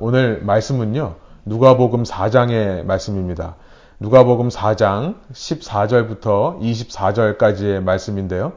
오늘 말씀은요. 누가복음 4장의 말씀입니다. 누가복음 4장 14절부터 24절까지의 말씀인데요.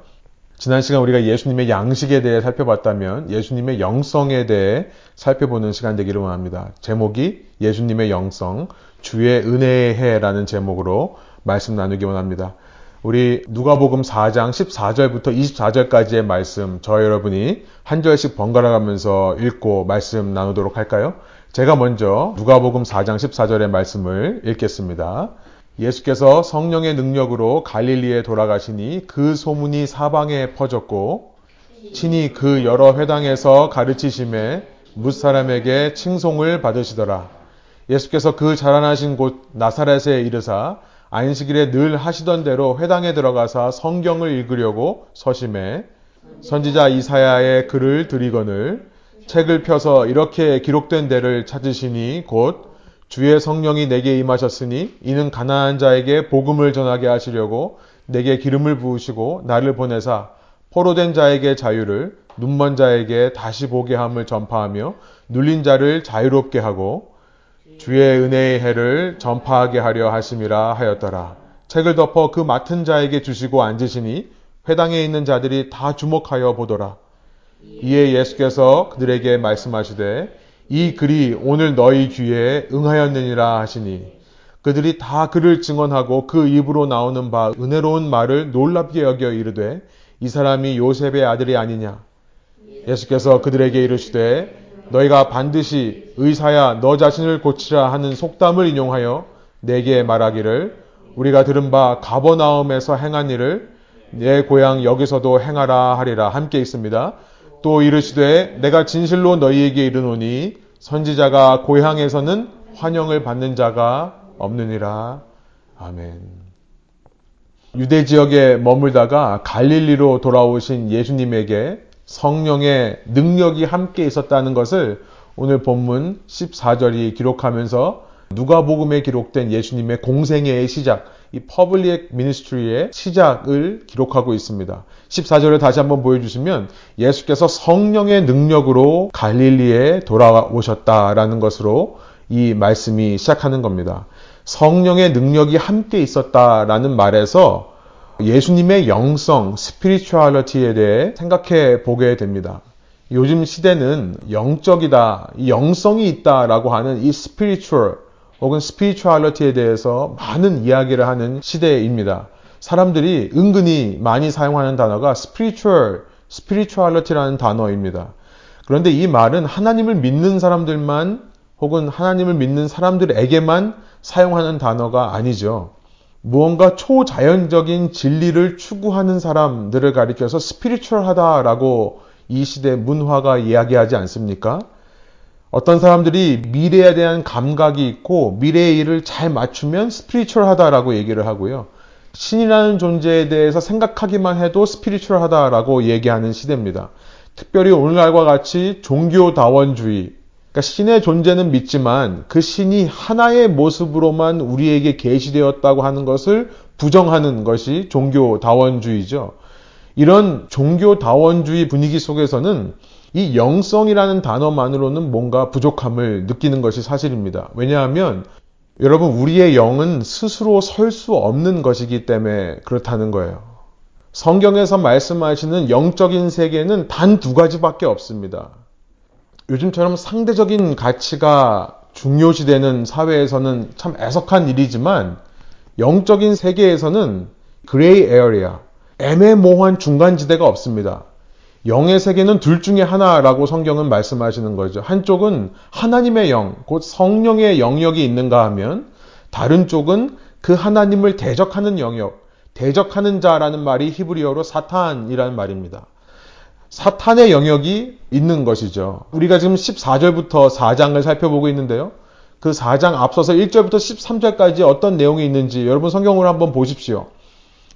지난 시간 우리가 예수님의 양식에 대해 살펴봤다면 예수님의 영성에 대해 살펴보는 시간 되기를 원합니다. 제목이 예수님의 영성, 주의 은혜의 해라는 제목으로 말씀 나누기 원합니다. 우리 누가복음 4장 14절부터 24절까지의 말씀 저 여러분이 한 절씩 번갈아 가면서 읽고 말씀 나누도록 할까요? 제가 먼저 누가복음 4장 14절의 말씀을 읽겠습니다. 예수께서 성령의 능력으로 갈릴리에 돌아가시니 그 소문이 사방에 퍼졌고 친히 그 여러 회당에서 가르치심에 무사람에게 칭송을 받으시더라. 예수께서 그 자라나신 곳 나사렛에 이르사 안식일에 늘 하시던 대로 회당에 들어가사 성경을 읽으려고 서심해 선지자 이사야의 글을 드리거늘 책을 펴서 이렇게 기록된 데를 찾으시니 곧 주의 성령이 내게 임하셨으니 이는 가난한 자에게 복음을 전하게 하시려고 내게 기름을 부으시고 나를 보내사 포로된 자에게 자유를 눈먼 자에게 다시 보게 함을 전파하며 눌린 자를 자유롭게 하고 주의 은혜의 해를 전파하게 하려 하심이라 하였더라. 책을 덮어 그 맡은 자에게 주시고 앉으시니 회당에 있는 자들이 다 주목하여 보더라. 이에 예수께서 그들에게 말씀하시되 이 글이 오늘 너희 귀에 응하였느니라 하시니 그들이 다 그를 증언하고 그 입으로 나오는 바 은혜로운 말을 놀랍게 여겨 이르되 이 사람이 요셉의 아들이 아니냐 예수께서 그들에게 이르시되 너희가 반드시 의사야 너 자신을 고치라 하는 속담을 인용하여 내게 말하기를 우리가 들은 바 가버나움에서 행한 일을 내 고향 여기서도 행하라 하리라 함께 있습니다. 또 이르시되 내가 진실로 너희에게 이르노니 선지자가 고향에서는 환영을 받는 자가 없느니라. 아멘. 유대 지역에 머물다가 갈릴리로 돌아오신 예수님에게 성령의 능력이 함께 있었다는 것을 오늘 본문 14절이 기록하면서 누가복음에 기록된 예수님의 공생애의 시작, 이 public ministry의 시작을 기록하고 있습니다. 14절을 다시 한번 보여주시면 예수께서 성령의 능력으로 갈릴리에 돌아오셨다라는 것으로 이 말씀이 시작하는 겁니다. 성령의 능력이 함께 있었다라는 말에서 예수님의 영성, spirituality에 대해 생각해 보게 됩니다. 요즘 시대는 영적이다, 영성이 있다라고 하는 이 spiritual 혹은 spirituality에 대해서 많은 이야기를 하는 시대입니다. 사람들이 은근히 많이 사용하는 단어가 spiritual, spirituality라는 단어입니다. 그런데 이 말은 하나님을 믿는 사람들만 혹은 하나님을 믿는 사람들에게만 사용하는 단어가 아니죠. 무언가 초자연적인 진리를 추구하는 사람들을 가리켜서 spiritual하다라고 이 시대 문화가 이야기하지 않습니까? 어떤 사람들이 미래에 대한 감각이 있고 미래의 일을 잘 맞추면 스피리추얼하다라고 얘기를 하고요. 신이라는 존재에 대해서 생각하기만 해도 스피리추얼하다라고 얘기하는 시대입니다. 특별히 오늘날과 같이 종교다원주의, 그러니까 신의 존재는 믿지만 그 신이 하나의 모습으로만 우리에게 계시되었다고 하는 것을 부정하는 것이 종교다원주의죠. 이런 종교다원주의 분위기 속에서는 이 영성이라는 단어만으로는 뭔가 부족함을 느끼는 것이 사실입니다. 왜냐하면 여러분 우리의 영은 스스로 설 수 없는 것이기 때문에 그렇다는 거예요. 성경에서 말씀하시는 영적인 세계는 단 두 가지밖에 없습니다. 요즘처럼 상대적인 가치가 중요시되는 사회에서는 참 애석한 일이지만 영적인 세계에서는 gray area, 애매모호한 중간지대가 없습니다. 영의 세계는 둘 중에 하나라고 성경은 말씀하시는 거죠. 한쪽은 하나님의 영, 곧 성령의 영역이 있는가 하면 다른 쪽은 그 하나님을 대적하는 영역, 대적하는 자라는 말이 히브리어로 사탄이라는 말입니다. 사탄의 영역이 있는 것이죠. 우리가 지금 14절부터 4장을 살펴보고 있는데요. 그 4장 앞서서 1절부터 13절까지 어떤 내용이 있는지 여러분 성경으로 한번 보십시오.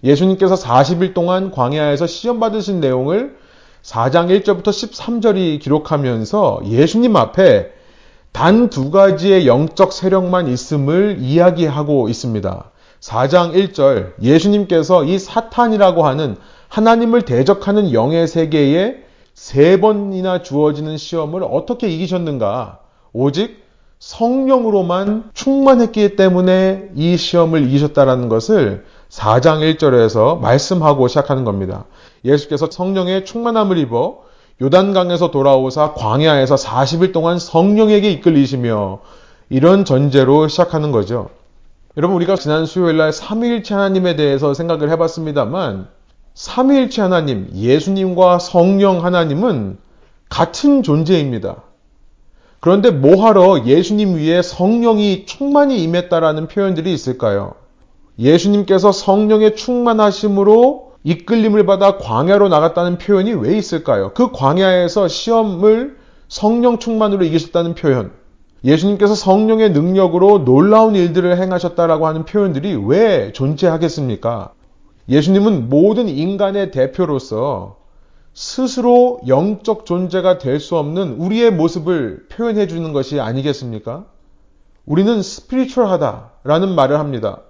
예수님께서 40일 동안 광야에서 시험 받으신 내용을 4장 1절부터 13절이 기록하면서 예수님 앞에 단 두 가지의 영적 세력만 있음을 이야기하고 있습니다. 4장 1절 예수님께서 이 사탄이라고 하는 하나님을 대적하는 영의 세계에 세 번이나 주어지는 시험을 어떻게 이기셨는가? 오직 성령으로만 충만했기 때문에 이 시험을 이기셨다라는 것을 4장 1절에서 말씀하고 시작하는 겁니다. 예수께서 성령의 충만함을 입어 요단강에서 돌아오사 광야에서 40일 동안 성령에게 이끌리시며 이런 전제로 시작하는 거죠. 여러분 우리가 지난 수요일 날 삼위일체 하나님에 대해서 생각을 해봤습니다만 삼위일체 하나님, 예수님과 성령 하나님은 같은 존재입니다. 그런데 뭐하러 예수님 위에 성령이 충만히 임했다라는 표현들이 있을까요? 예수님께서 성령의 충만하심으로 이끌림을 받아 광야로 나갔다는 표현이 왜 있을까요? 그 광야에서 시험을 성령 충만으로 이기셨다는 표현, 예수님께서 성령의 능력으로 놀라운 일들을 행하셨다라고 하는 표현들이 왜 존재하겠습니까? 예수님은 모든 인간의 대표로서 스스로 영적 존재가 될 수 없는 우리의 모습을 표현해 주는 것이 아니겠습니까? 우리는 스피리추얼하다라는 말을 합니다.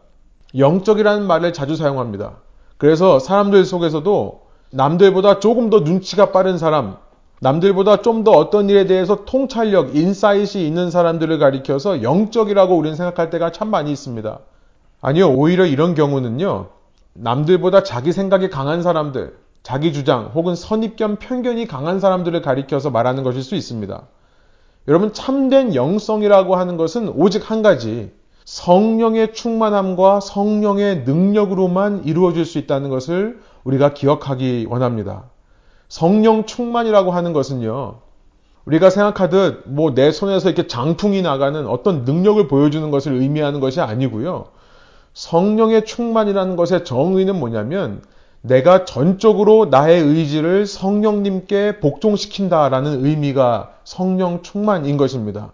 영적이라는 말을 자주 사용합니다. 그래서 사람들 속에서도 남들보다 조금 더 눈치가 빠른 사람, 남들보다 좀 더 어떤 일에 대해서 통찰력, 인사이트이 있는 사람들을 가리켜서 영적이라고 우리는 생각할 때가 참 많이 있습니다. 아니요, 오히려 이런 경우는요, 남들보다 자기 생각이 강한 사람들, 자기 주장 혹은 선입 견 편견이 강한 사람들을 가리켜서 말하는 것일 수 있습니다. 여러분, 참된 영성이라고 하는 것은 오직 한 가지, 성령의 충만함과 성령의 능력으로만 이루어질 수 있다는 것을 우리가 기억하기 원합니다. 성령 충만이라고 하는 것은요, 우리가 생각하듯 뭐 내 손에서 이렇게 장풍이 나가는 어떤 능력을 보여주는 것을 의미하는 것이 아니고요. 성령의 충만이라는 것의 정의는 뭐냐면 내가 전적으로 나의 의지를 성령님께 복종시킨다라는 의미가 성령 충만인 것입니다.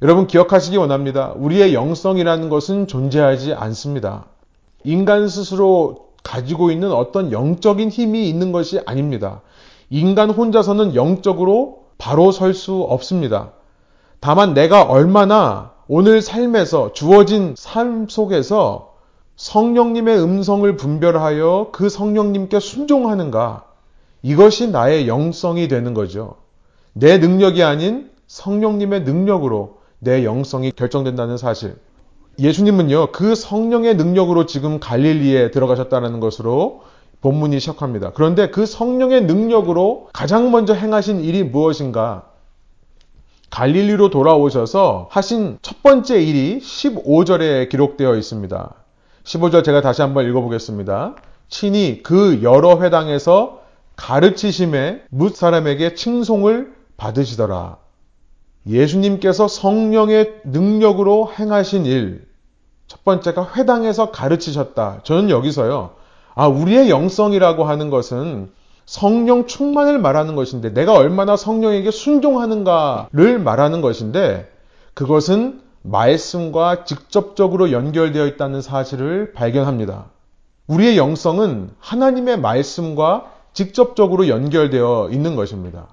여러분 기억하시기 원합니다. 우리의 영성이라는 것은 존재하지 않습니다. 인간 스스로 가지고 있는 어떤 영적인 힘이 있는 것이 아닙니다. 인간 혼자서는 영적으로 바로 설 수 없습니다. 다만 내가 얼마나 오늘 삶에서 주어진 삶 속에서 성령님의 음성을 분별하여 그 성령님께 순종하는가? 이것이 나의 영성이 되는 거죠. 내 능력이 아닌 성령님의 능력으로 내 영성이 결정된다는 사실. 예수님은요, 그 성령의 능력으로 지금 갈릴리에 들어가셨다는 것으로 본문이 시작합니다. 그런데 그 성령의 능력으로 가장 먼저 행하신 일이 무엇인가? 갈릴리로 돌아오셔서 하신 첫 번째 일이 15절에 기록되어 있습니다. 15절 제가 다시 한번 읽어보겠습니다. 친히 그 여러 회당에서 가르치심에 뭇 사람에게 칭송을 받으시더라. 예수님께서 성령의 능력으로 행하신 일, 첫 번째가 회당에서 가르치셨다. 저는 여기서요. 아, 우리의 영성이라고 하는 것은 성령 충만을 말하는 것인데 내가 얼마나 성령에게 순종하는가를 말하는 것인데 그것은 말씀과 직접적으로 연결되어 있다는 사실을 발견합니다. 우리의 영성은 하나님의 말씀과 직접적으로 연결되어 있는 것입니다.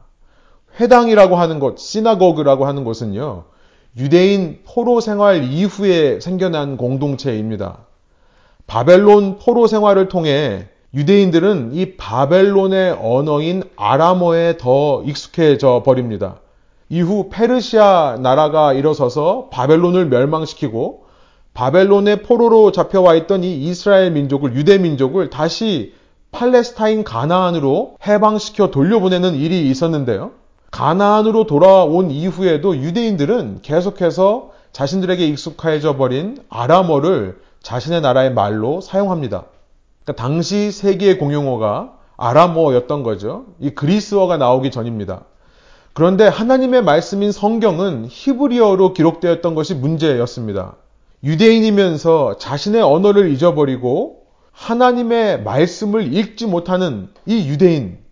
회당이라고 하는 곳, 시나고그라고 하는 곳은요, 유대인 포로 생활 이후에 생겨난 공동체입니다. 바벨론 포로 생활을 통해 유대인들은 이 바벨론의 언어인 아람어에 더 익숙해져 버립니다. 이후 페르시아 나라가 일어서서 바벨론을 멸망시키고 바벨론의 포로로 잡혀와 있던 이 이스라엘 민족을 유대 민족을 다시 팔레스타인 가나안으로 해방시켜 돌려보내는 일이 있었는데요. 가나안으로 돌아온 이후에도 유대인들은 계속해서 자신들에게 익숙해져 버린 아람어를 자신의 나라의 말로 사용합니다. 그러니까 당시 세계의 공용어가 아람어였던 거죠. 이 그리스어가 나오기 전입니다. 그런데 하나님의 말씀인 성경은 히브리어로 기록되었던 것이 문제였습니다. 유대인이면서 자신의 언어를 잊어버리고 하나님의 말씀을 읽지 못하는 이 유대인.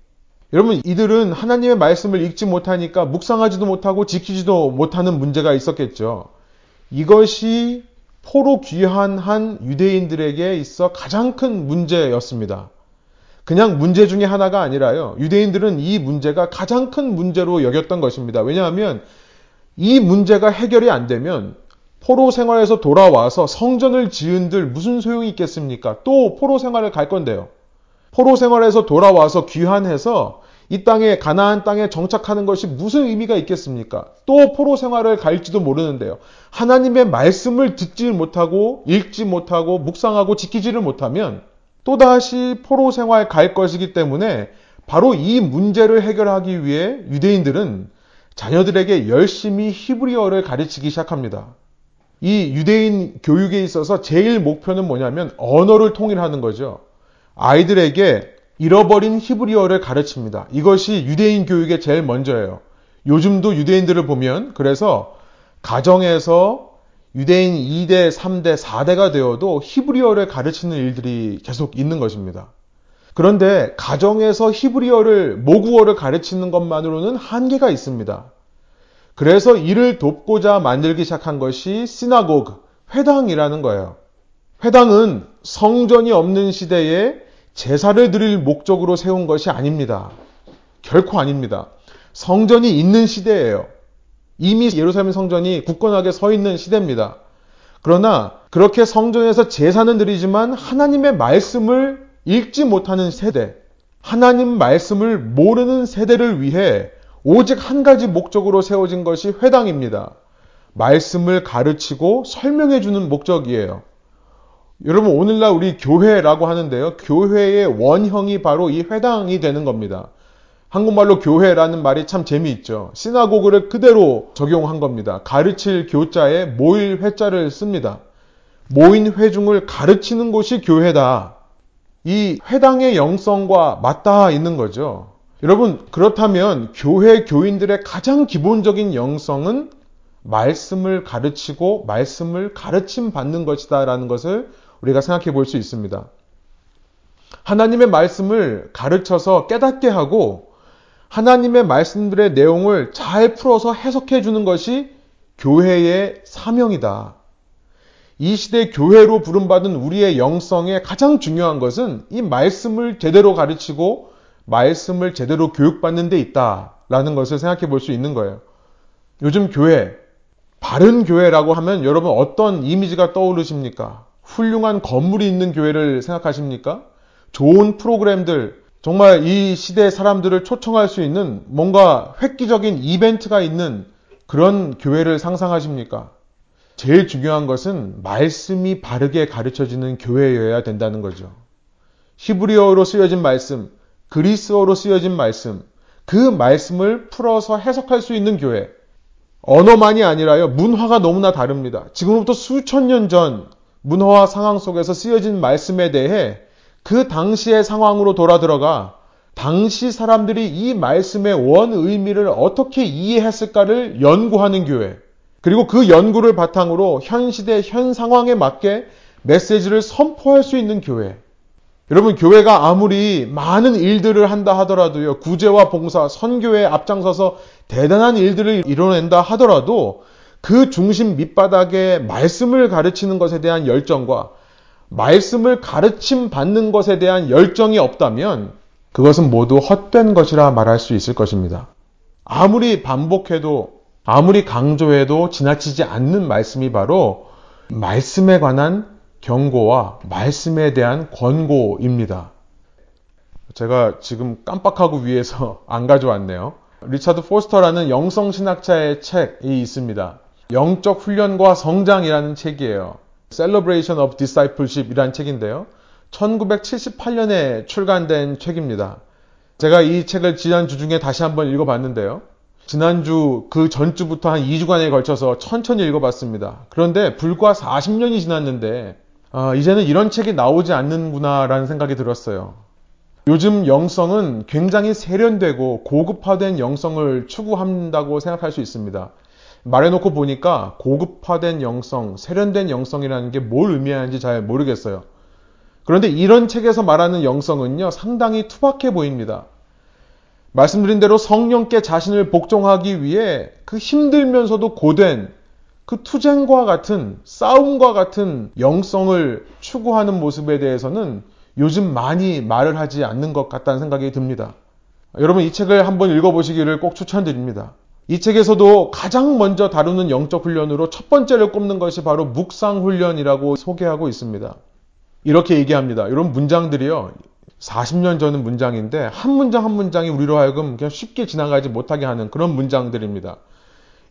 여러분, 이들은 하나님의 말씀을 읽지 못하니까 묵상하지도 못하고 지키지도 못하는 문제가 있었겠죠. 이것이 포로 귀환한 유대인들에게 있어 가장 큰 문제였습니다. 그냥 문제 중에 하나가 아니라요. 유대인들은 이 문제가 가장 큰 문제로 여겼던 것입니다. 왜냐하면 이 문제가 해결이 안 되면 포로 생활에서 돌아와서 성전을 지은들 무슨 소용이 있겠습니까? 또 포로 생활을 갈 건데요. 포로 생활에서 돌아와서 귀환해서 이 땅에 가나안 땅에 정착하는 것이 무슨 의미가 있겠습니까? 또 포로 생활을 갈지도 모르는데요. 하나님의 말씀을 듣지 못하고 읽지 못하고 묵상하고 지키지를 못하면 또다시 포로 생활 갈 것이기 때문에 바로 이 문제를 해결하기 위해 유대인들은 자녀들에게 열심히 히브리어를 가르치기 시작합니다. 이 유대인 교육에 있어서 제일 목표는 뭐냐면 언어를 통일하는 거죠. 아이들에게 잃어버린 히브리어를 가르칩니다. 이것이 유대인 교육의 제일 먼저예요. 요즘도 유대인들을 보면 그래서 가정에서 유대인 2대, 3대, 4대가 되어도 히브리어를 가르치는 일들이 계속 있는 것입니다. 그런데 가정에서 히브리어를 모국어를 가르치는 것만으로는 한계가 있습니다. 그래서 이를 돕고자 만들기 시작한 것이 시나고그, 회당이라는 거예요. 회당은 성전이 없는 시대에 제사를 드릴 목적으로 세운 것이 아닙니다. 결코 아닙니다. 성전이 있는 시대예요. 이미 예루살렘 성전이 굳건하게 서 있는 시대입니다. 그러나 그렇게 성전에서 제사는 드리지만 하나님의 말씀을 읽지 못하는 세대, 하나님 말씀을 모르는 세대를 위해 오직 한 가지 목적으로 세워진 것이 회당입니다. 말씀을 가르치고 설명해 주는 목적이에요. 여러분, 오늘날 우리 교회라고 하는데요. 교회의 원형이 바로 이 회당이 되는 겁니다. 한국말로 교회라는 말이 참 재미있죠. 시나고그를 그대로 적용한 겁니다. 가르칠 교자에 모일 회자를 씁니다. 모인 회중을 가르치는 곳이 교회다. 이 회당의 영성과 맞닿아 있는 거죠. 여러분, 그렇다면 교회 교인들의 가장 기본적인 영성은 말씀을 가르치고 말씀을 가르침 받는 것이다라는 것을 우리가 생각해 볼 수 있습니다. 하나님의 말씀을 가르쳐서 깨닫게 하고 하나님의 말씀들의 내용을 잘 풀어서 해석해 주는 것이 교회의 사명이다. 이 시대 교회로 부름받은 우리의 영성에 가장 중요한 것은 이 말씀을 제대로 가르치고 말씀을 제대로 교육받는 데 있다라는 것을 생각해 볼 수 있는 거예요. 요즘 교회, 바른 교회라고 하면 여러분 어떤 이미지가 떠오르십니까? 훌륭한 건물이 있는 교회를 생각하십니까? 좋은 프로그램들, 정말 이 시대 사람들을 초청할 수 있는 뭔가 획기적인 이벤트가 있는 그런 교회를 상상하십니까? 제일 중요한 것은 말씀이 바르게 가르쳐지는 교회여야 된다는 거죠. 히브리어로 쓰여진 말씀, 그리스어로 쓰여진 말씀, 그 말씀을 풀어서 해석할 수 있는 교회. 언어만이 아니라요, 문화가 너무나 다릅니다. 지금부터 수천 년 전 문화와 상황 속에서 쓰여진 말씀에 대해 그 당시의 상황으로 돌아 들어가 당시 사람들이 이 말씀의 원 의미를 어떻게 이해했을까를 연구하는 교회. 그리고 그 연구를 바탕으로 현 시대, 현 상황에 맞게 메시지를 선포할 수 있는 교회. 여러분, 교회가 아무리 많은 일들을 한다 하더라도요, 구제와 봉사, 선교에 앞장서서 대단한 일들을 이뤄낸다 하더라도 그 중심 밑바닥에 말씀을 가르치는 것에 대한 열정과 말씀을 가르침 받는 것에 대한 열정이 없다면 그것은 모두 헛된 것이라 말할 수 있을 것입니다. 아무리 반복해도 아무리 강조해도 지나치지 않는 말씀이 바로 말씀에 관한 경고와 말씀에 대한 권고입니다. 제가 지금 깜빡하고 위해서 안 가져왔네요. 리차드 포스터라는 영성신학자의 책이 있습니다. 영적 훈련과 성장이라는 책이에요. Celebration of Discipleship 이라는 책인데요. 1978년에 출간된 책입니다. 제가 이 책을 지난주 중에 다시 한번 읽어봤는데요. 지난주 그 전주부터 한 2주간에 걸쳐서 천천히 읽어봤습니다. 그런데 불과 40년이 지났는데 아, 이제는 이런 책이 나오지 않는구나라는 생각이 들었어요. 요즘 영성은 굉장히 세련되고 고급화된 영성을 추구한다고 생각할 수 있습니다. 말해놓고 보니까 고급화된 영성, 세련된 영성이라는 게 뭘 의미하는지 잘 모르겠어요. 그런데 이런 책에서 말하는 영성은요, 상당히 투박해 보입니다. 말씀드린 대로 성령께 자신을 복종하기 위해 그 힘들면서도 고된 그 투쟁과 같은 싸움과 같은 영성을 추구하는 모습에 대해서는 요즘 많이 말을 하지 않는 것 같다는 생각이 듭니다. 여러분 이 책을 한번 읽어보시기를 꼭 추천드립니다. 이 책에서도 가장 먼저 다루는 영적 훈련으로 첫 번째를 꼽는 것이 바로 묵상 훈련이라고 소개하고 있습니다. 이렇게 얘기합니다. 이런 문장들이요. 40년 전은 문장인데 한 문장 한 문장이 우리로 하여금 그냥 쉽게 지나가지 못하게 하는 그런 문장들입니다.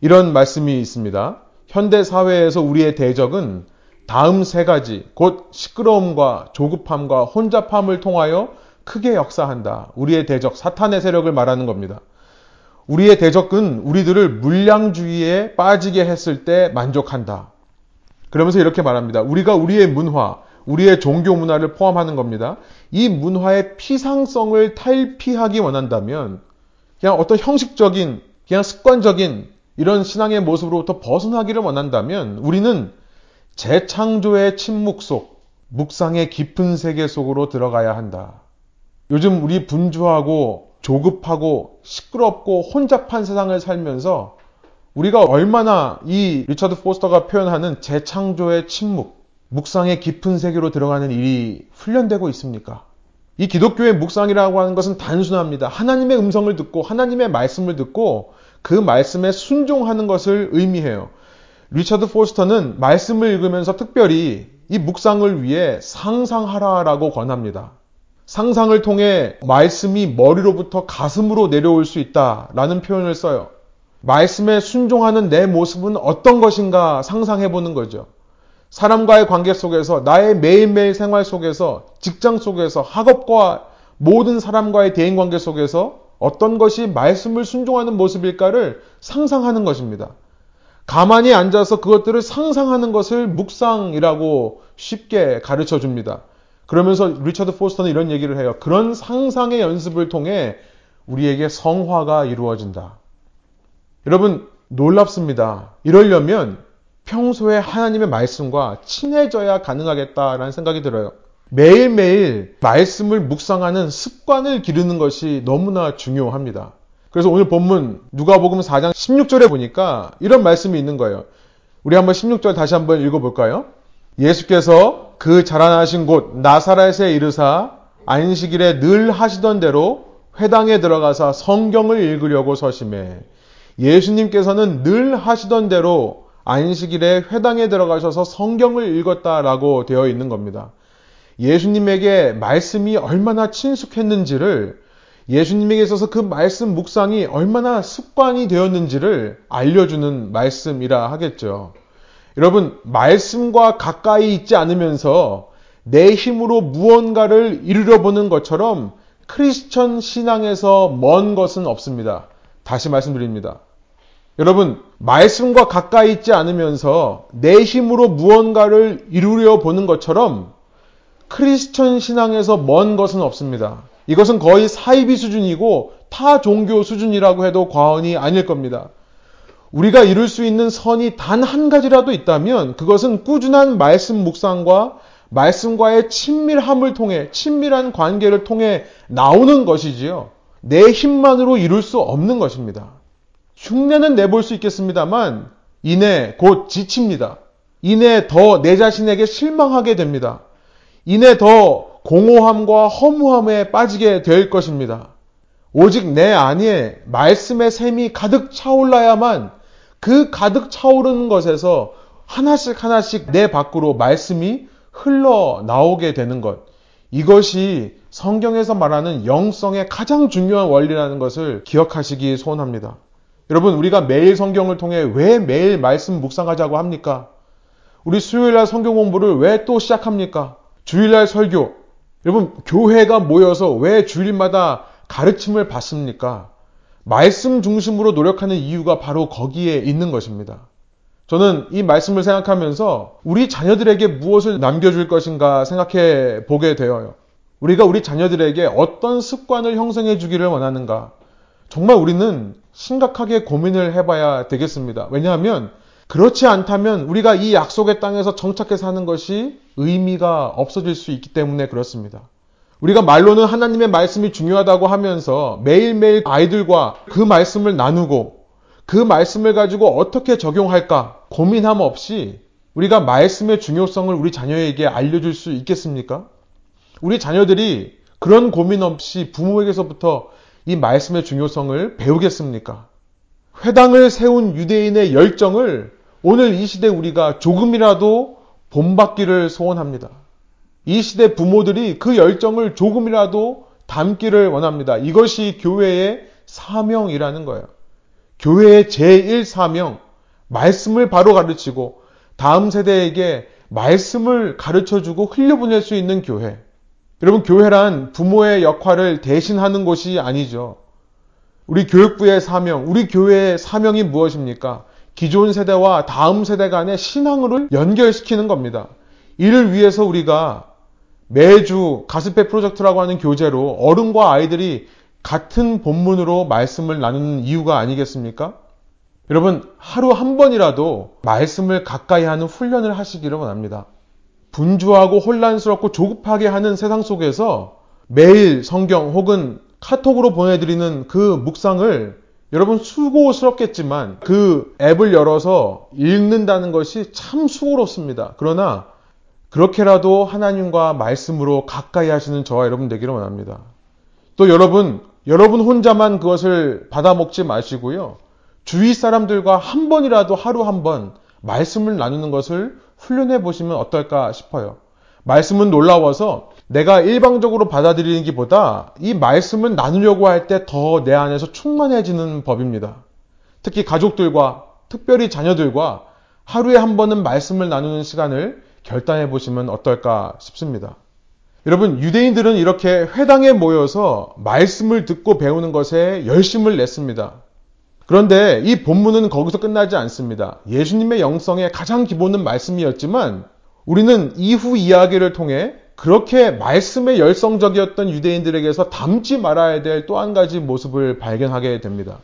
이런 말씀이 있습니다. 현대 사회에서 우리의 대적은 다음 세 가지, 곧 시끄러움과 조급함과 혼잡함을 통하여 크게 역사한다. 우리의 대적, 사탄의 세력을 말하는 겁니다. 우리의 대적은 우리들을 물량주의에 빠지게 했을 때 만족한다. 그러면서 이렇게 말합니다. 우리가 우리의 문화, 우리의 종교 문화를 포함하는 겁니다. 이 문화의 피상성을 탈피하기 원한다면 그냥 어떤 형식적인, 그냥 습관적인 이런 신앙의 모습으로부터 벗어나기를 원한다면 우리는 재창조의 침묵 속, 묵상의 깊은 세계 속으로 들어가야 한다. 요즘 우리 분주하고 조급하고 시끄럽고 혼잡한 세상을 살면서 우리가 얼마나 이 리처드 포스터가 표현하는 재창조의 침묵, 묵상의 깊은 세계로 들어가는 일이 훈련되고 있습니까? 이 기독교의 묵상이라고 하는 것은 단순합니다. 하나님의 음성을 듣고 하나님의 말씀을 듣고 그 말씀에 순종하는 것을 의미해요. 리처드 포스터는 말씀을 읽으면서 특별히 이 묵상을 위해 상상하라라고 권합니다. 상상을 통해 말씀이 머리로부터 가슴으로 내려올 수 있다라는 표현을 써요. 말씀에 순종하는 내 모습은 어떤 것인가 상상해 보는 거죠. 사람과의 관계 속에서 나의 매일매일 생활 속에서 직장 속에서 학업과 모든 사람과의 대인 관계 속에서 어떤 것이 말씀을 순종하는 모습일까를 상상하는 것입니다. 가만히 앉아서 그것들을 상상하는 것을 묵상이라고 쉽게 가르쳐 줍니다. 그러면서 리처드 포스터는 이런 얘기를 해요. 그런 상상의 연습을 통해 우리에게 성화가 이루어진다. 여러분, 놀랍습니다. 이러려면 평소에 하나님의 말씀과 친해져야 가능하겠다라는 생각이 들어요. 매일매일 말씀을 묵상하는 습관을 기르는 것이 너무나 중요합니다. 그래서 오늘 본문 누가복음 4장 16절에 보니까 이런 말씀이 있는 거예요. 우리 한번 16절 다시 한번 읽어볼까요? 예수께서 그 자라나신 곳 나사렛에 이르사 안식일에 늘 하시던 대로 회당에 들어가서 성경을 읽으려고 서심해 예수님께서는 늘 하시던 대로 안식일에 회당에 들어가셔서 성경을 읽었다라고 되어 있는 겁니다. 예수님에게 말씀이 얼마나 친숙했는지를 예수님에게 있어서 그 말씀 묵상이 얼마나 습관이 되었는지를 알려주는 말씀이라 하겠죠. 여러분, 말씀과 가까이 있지 않으면서 내 힘으로 무언가를 이루려 보는 것처럼 크리스천 신앙에서 먼 것은 없습니다. 다시 말씀드립니다. 여러분, 말씀과 가까이 있지 않으면서 내 힘으로 무언가를 이루려 보는 것처럼 크리스천 신앙에서 먼 것은 없습니다. 이것은 거의 사이비 수준이고 타 종교 수준이라고 해도 과언이 아닐 겁니다. 우리가 이룰 수 있는 선이 단 한 가지라도 있다면 그것은 꾸준한 말씀 묵상과 말씀과의 친밀함을 통해 친밀한 관계를 통해 나오는 것이지요. 내 힘만으로 이룰 수 없는 것입니다. 흉내는 내볼 수 있겠습니다만 이내 곧 지칩니다. 이내 더 내 자신에게 실망하게 됩니다. 이내 더 공허함과 허무함에 빠지게 될 것입니다. 오직 내 안에 말씀의 샘이 가득 차올라야만 그 가득 차오르는 것에서 하나씩 하나씩 내 밖으로 말씀이 흘러 나오게 되는 것. 이것이 성경에서 말하는 영성의 가장 중요한 원리라는 것을 기억하시기 소원합니다. 여러분, 우리가 매일 성경을 통해 왜 매일 말씀 묵상하자고 합니까? 우리 수요일날 성경 공부를 왜 또 시작합니까? 주일날 설교. 여러분, 교회가 모여서 왜 주일마다 가르침을 받습니까? 말씀 중심으로 노력하는 이유가 바로 거기에 있는 것입니다. 저는 이 말씀을 생각하면서 우리 자녀들에게 무엇을 남겨줄 것인가 생각해 보게 되어요. 우리가 우리 자녀들에게 어떤 습관을 형성해 주기를 원하는가. 정말 우리는 심각하게 고민을 해봐야 되겠습니다. 왜냐하면 그렇지 않다면 우리가 이 약속의 땅에서 정착해 사는 것이 의미가 없어질 수 있기 때문에 그렇습니다. 우리가 말로는 하나님의 말씀이 중요하다고 하면서 매일매일 아이들과 그 말씀을 나누고 그 말씀을 가지고 어떻게 적용할까 고민함 없이 우리가 말씀의 중요성을 우리 자녀에게 알려줄 수 있겠습니까? 우리 자녀들이 그런 고민 없이 부모에게서부터 이 말씀의 중요성을 배우겠습니까? 회당을 세운 유대인의 열정을 오늘 이 시대 우리가 조금이라도 본받기를 소원합니다. 이 시대 부모들이 그 열정을 조금이라도 담기를 원합니다. 이것이 교회의 사명이라는 거예요. 교회의 제1사명, 말씀을 바로 가르치고 다음 세대에게 말씀을 가르쳐주고 흘려보낼 수 있는 교회. 여러분, 교회란 부모의 역할을 대신하는 곳이 아니죠. 우리 교육부의 사명, 우리 교회의 사명이 무엇입니까? 기존 세대와 다음 세대 간의 신앙을 연결시키는 겁니다. 이를 위해서 우리가 매주 가스페 프로젝트라고 하는 교재로 어른과 아이들이 같은 본문으로 말씀을 나누는 이유가 아니겠습니까? 여러분, 하루 한 번이라도 말씀을 가까이 하는 훈련을 하시기를 원합니다. 분주하고 혼란스럽고 조급하게 하는 세상 속에서 매일 성경 혹은 카톡으로 보내드리는 그 묵상을 여러분 수고스럽겠지만 그 앱을 열어서 읽는다는 것이 참 수고롭습니다. 그러나 그렇게라도 하나님과 말씀으로 가까이 하시는 저와 여러분 되기를 원합니다. 또 여러분, 여러분 혼자만 그것을 받아먹지 마시고요. 주위 사람들과 한 번이라도 하루 한 번 말씀을 나누는 것을 훈련해 보시면 어떨까 싶어요. 말씀은 놀라워서 내가 일방적으로 받아들이는 것보다 이 말씀을 나누려고 할 때 더 내 안에서 충만해지는 법입니다. 특히 가족들과 특별히 자녀들과 하루에 한 번은 말씀을 나누는 시간을 결단해 보시면 어떨까 싶습니다. 여러분, 유대인들은 이렇게 회당에 모여서 말씀을 듣고 배우는 것에 열심을 냈습니다. 그런데 이 본문은 거기서 끝나지 않습니다. 예수님의 영성의 가장 기본은 말씀이었지만 우리는 이후 이야기를 통해 그렇게 말씀에 열성적이었던 유대인들에게서 담지 말아야 될 또 한 가지 모습을 발견하게 됩니다.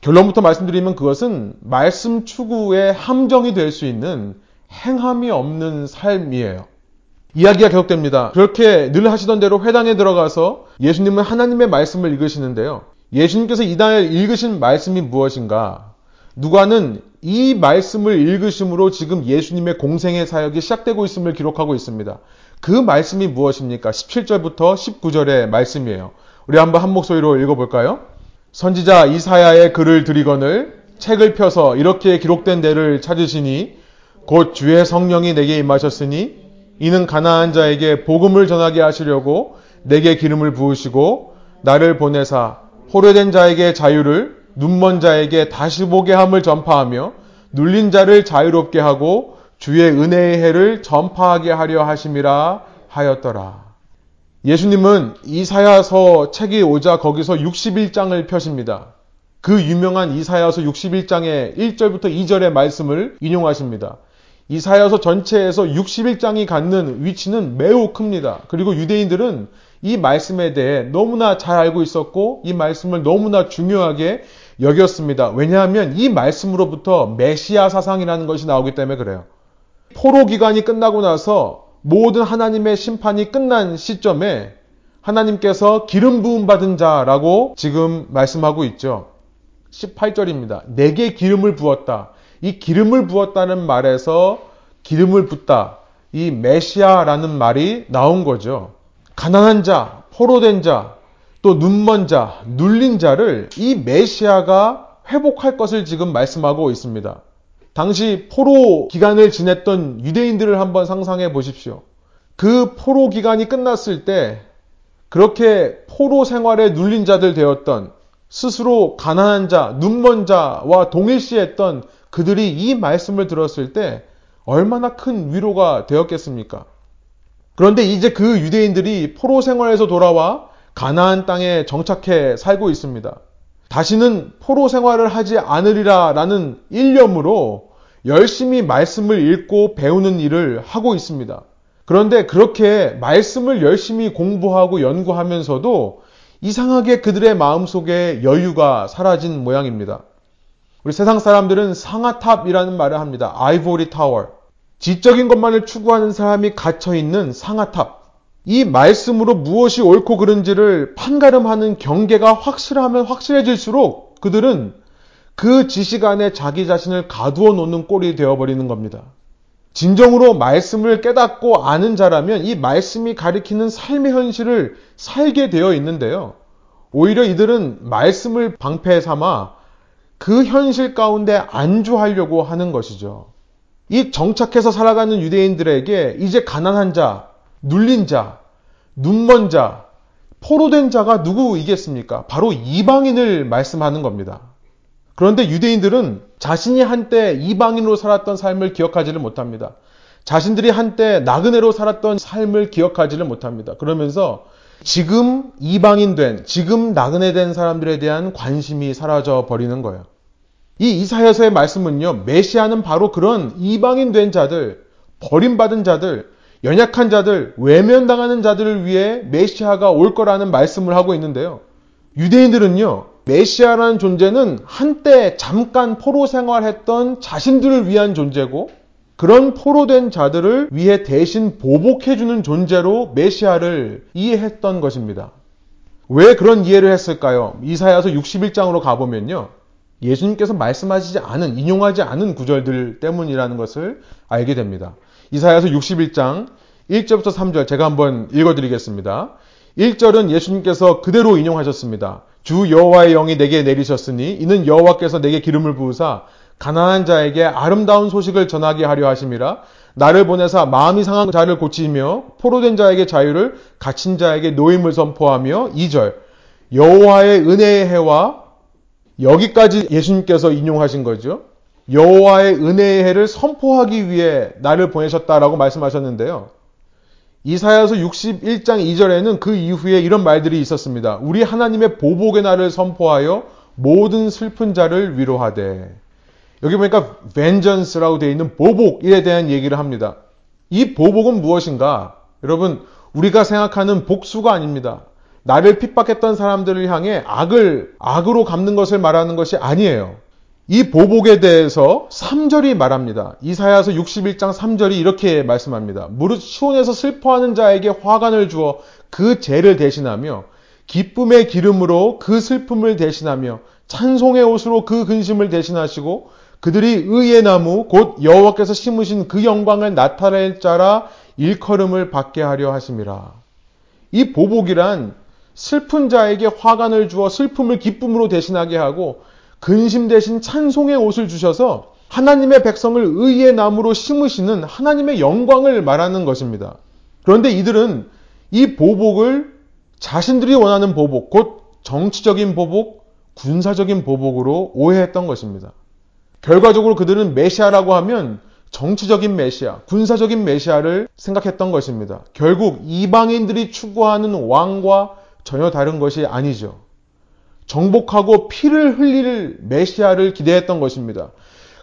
결론부터 말씀드리면 그것은 말씀 추구의 함정이 될 수 있는 행함이 없는 삶이에요. 이야기가 계속됩니다. 그렇게 늘 하시던 대로 회당에 들어가서 예수님은 하나님의 말씀을 읽으시는데요. 예수님께서 이날 읽으신 말씀이 무엇인가? 누가는 이 말씀을 읽으심으로 지금 예수님의 공생의 사역이 시작되고 있음을 기록하고 있습니다. 그 말씀이 무엇입니까? 17절부터 19절의 말씀이에요. 우리 한번 한 목소리로 읽어볼까요? 선지자 이사야의 글을 드리거늘 책을 펴서 이렇게 기록된 데를 찾으시니 곧 주의 성령이 내게 임하셨으니 이는 가나안 자에게 복음을 전하게 하시려고 내게 기름을 부으시고 나를 보내사 포로된 자에게 자유를 눈먼 자에게 다시 보게 함을 전파하며 눌린 자를 자유롭게 하고 주의 은혜의 해를 전파하게 하려 하심이라 하였더라. 예수님은 이사야서 책이 오자 거기서 61장을 펴십니다. 그 유명한 이사야서 61장의 1절부터 2절의 말씀을 인용하십니다. 이사야서 전체에서 61장이 갖는 위치는 매우 큽니다. 그리고 유대인들은 이 말씀에 대해 너무나 잘 알고 있었고 이 말씀을 너무나 중요하게 여겼습니다. 왜냐하면 이 말씀으로부터 메시아 사상이라는 것이 나오기 때문에 그래요. 포로 기간이 끝나고 나서 모든 하나님의 심판이 끝난 시점에 하나님께서 기름 부음 받은 자라고 지금 말씀하고 있죠. 18절입니다. 내게 기름을 부었다. 이 기름을 부었다는 말에서 기름을 붓다. 이 메시아라는 말이 나온 거죠. 가난한 자, 포로된 자, 또 눈먼 자, 눌린 자를 이 메시아가 회복할 것을 지금 말씀하고 있습니다. 당시 포로 기간을 지냈던 유대인들을 한번 상상해 보십시오. 그 포로 기간이 끝났을 때 그렇게 포로 생활에 눌린 자들 되었던 스스로 가난한 자, 눈먼 자와 동일시했던 그들이 이 말씀을 들었을 때 얼마나 큰 위로가 되었겠습니까? 그런데 이제 그 유대인들이 포로 생활에서 돌아와 가나안 땅에 정착해 살고 있습니다. 다시는 포로 생활을 하지 않으리라 라는 일념으로 열심히 말씀을 읽고 배우는 일을 하고 있습니다. 그런데 그렇게 말씀을 열심히 공부하고 연구하면서도 이상하게 그들의 마음속에 여유가 사라진 모양입니다. 우리 세상 사람들은 상아탑이라는 말을 합니다. 아이보리 타워. 지적인 것만을 추구하는 사람이 갇혀 있는 상아탑. 이 말씀으로 무엇이 옳고 그른지를 판가름하는 경계가 확실하면 확실해질수록 그들은 그 지식 안에 자기 자신을 가두어 놓는 꼴이 되어버리는 겁니다. 진정으로 말씀을 깨닫고 아는 자라면 이 말씀이 가리키는 삶의 현실을 살게 되어 있는데요. 오히려 이들은 말씀을 방패 삼아 그 현실 가운데 안주하려고 하는 것이죠. 이 정착해서 살아가는 유대인들에게 이제 가난한 자, 눌린 자, 눈먼 자, 포로된 자가 누구이겠습니까? 바로 이방인을 말씀하는 겁니다. 그런데 유대인들은 자신이 한때 이방인으로 살았던 삶을 기억하지를 못합니다. 자신들이 한때 나그네로 살았던 삶을 기억하지를 못합니다. 그러면서 지금 이방인 된, 지금 나그네 된 사람들에 대한 관심이 사라져 버리는 거예요. 이 이사야서의 말씀은요, 메시아는 바로 그런 이방인 된 자들, 버림받은 자들, 연약한 자들, 외면당하는 자들을 위해 메시아가 올 거라는 말씀을 하고 있는데요. 유대인들은요, 메시아라는 존재는 한때 잠깐 포로 생활했던 자신들을 위한 존재고, 그런 포로된 자들을 위해 대신 보복해주는 존재로 메시아를 이해했던 것입니다. 왜 그런 이해를 했을까요? 이사야서 61장으로 가보면요. 예수님께서 말씀하시지 않은, 인용하지 않은 구절들 때문이라는 것을 알게 됩니다. 이사야서 61장 1절부터 3절 제가 한번 읽어드리겠습니다. 1절은 예수님께서 그대로 인용하셨습니다. 주 여호와의 영이 내게 내리셨으니 이는 여호와께서 내게 기름을 부으사 가난한 자에게 아름다운 소식을 전하게 하려 하심이라 나를 보내사 마음이 상한 자를 고치며 포로된 자에게 자유를 갇힌 자에게 노임을 선포하며 2절 여호와의 은혜의 해와 여기까지 예수님께서 인용하신 거죠. 여호와의 은혜의 해를 선포하기 위해 나를 보내셨다라고 말씀하셨는데요. 이사야서 61장 2절에는 그 이후에 이런 말들이 있었습니다. 우리 하나님의 보복의 날을 선포하여 모든 슬픈 자를 위로하되. 여기 보니까 vengeance라고 되어 있는 보복에 대한 얘기를 합니다. 이 보복은 무엇인가? 여러분, 우리가 생각하는 복수가 아닙니다. 나를 핍박했던 사람들을 향해 악을 악으로 갚는 것을 말하는 것이 아니에요. 이 보복에 대해서 3절이 말합니다. 이사야서 61장 3절이 이렇게 말씀합니다. 무릇 시온에서 슬퍼하는 자에게 화관을 주어 그 죄를 대신하며 기쁨의 기름으로 그 슬픔을 대신하며 찬송의 옷으로 그 근심을 대신하시고 그들이 의의 나무 곧 여호와께서 심으신 그 영광을 나타낼 자라 일컬음을 받게 하려 하심이라. 이 보복이란 슬픈 자에게 화관을 주어 슬픔을 기쁨으로 대신하게 하고 근심 대신 찬송의 옷을 주셔서 하나님의 백성을 의의 나무로 심으시는 하나님의 영광을 말하는 것입니다. 그런데 이들은 이 보복을 자신들이 원하는 보복, 곧 정치적인 보복, 군사적인 보복으로 오해했던 것입니다. 결과적으로 그들은 메시아라고 하면 정치적인 메시아, 군사적인 메시아를 생각했던 것입니다. 결국 이방인들이 추구하는 왕과 전혀 다른 것이 아니죠. 정복하고 피를 흘릴 메시아를 기대했던 것입니다.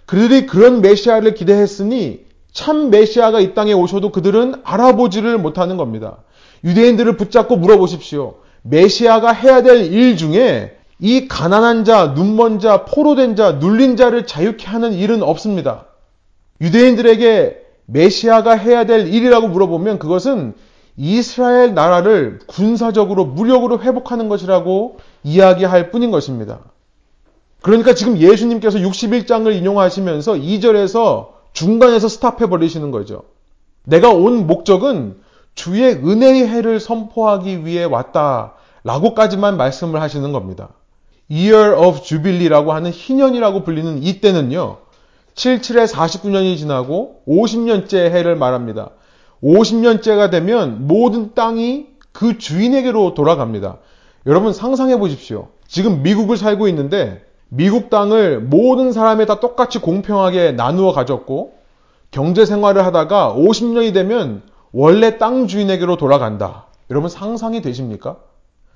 그들이 그런 메시아를 기대했으니 참 메시아가 이 땅에 오셔도 그들은 알아보지를 못하는 겁니다. 유대인들을 붙잡고 물어보십시오. 메시아가 해야 될 일 중에 이 가난한 자, 눈먼 자, 포로된 자, 눌린 자를 자유케 하는 일은 없습니다. 유대인들에게 메시아가 해야 될 일이라고 물어보면 그것은 이스라엘 나라를 군사적으로 무력으로 회복하는 것이라고 이야기할 뿐인 것입니다. 그러니까 지금 예수님께서 61장을 인용하시면서 2절에서 중간에서 스탑해 버리시는 거죠. 내가 온 목적은 주의 은혜의 해를 선포하기 위해 왔다 라고까지만 말씀을 하시는 겁니다. Year of Jubilee라고 하는 희년이라고 불리는 이때는요. 77에 49년이 지나고 50년째 해를 말합니다. 50년째가 되면 모든 땅이 그 주인에게로 돌아갑니다. 여러분 상상해 보십시오. 지금 미국을 살고 있는데 미국 땅을 모든 사람이 다 똑같이 공평하게 나누어 가졌고 경제 생활을 하다가 50년이 되면 원래 땅 주인에게로 돌아간다. 여러분 상상이 되십니까?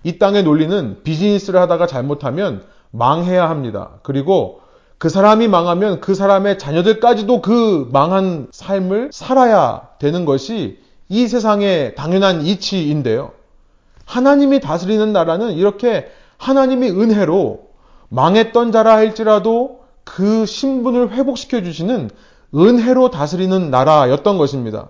이 땅의 논리는 비즈니스를 하다가 잘못하면 망해야 합니다. 그리고 그 사람이 망하면 그 사람의 자녀들까지도 그 망한 삶을 살아야 되는 것이 이 세상의 당연한 이치인데요. 하나님이 다스리는 나라는 이렇게 하나님이 은혜로 망했던 자라 할지라도 그 신분을 회복시켜 주시는 은혜로 다스리는 나라였던 것입니다.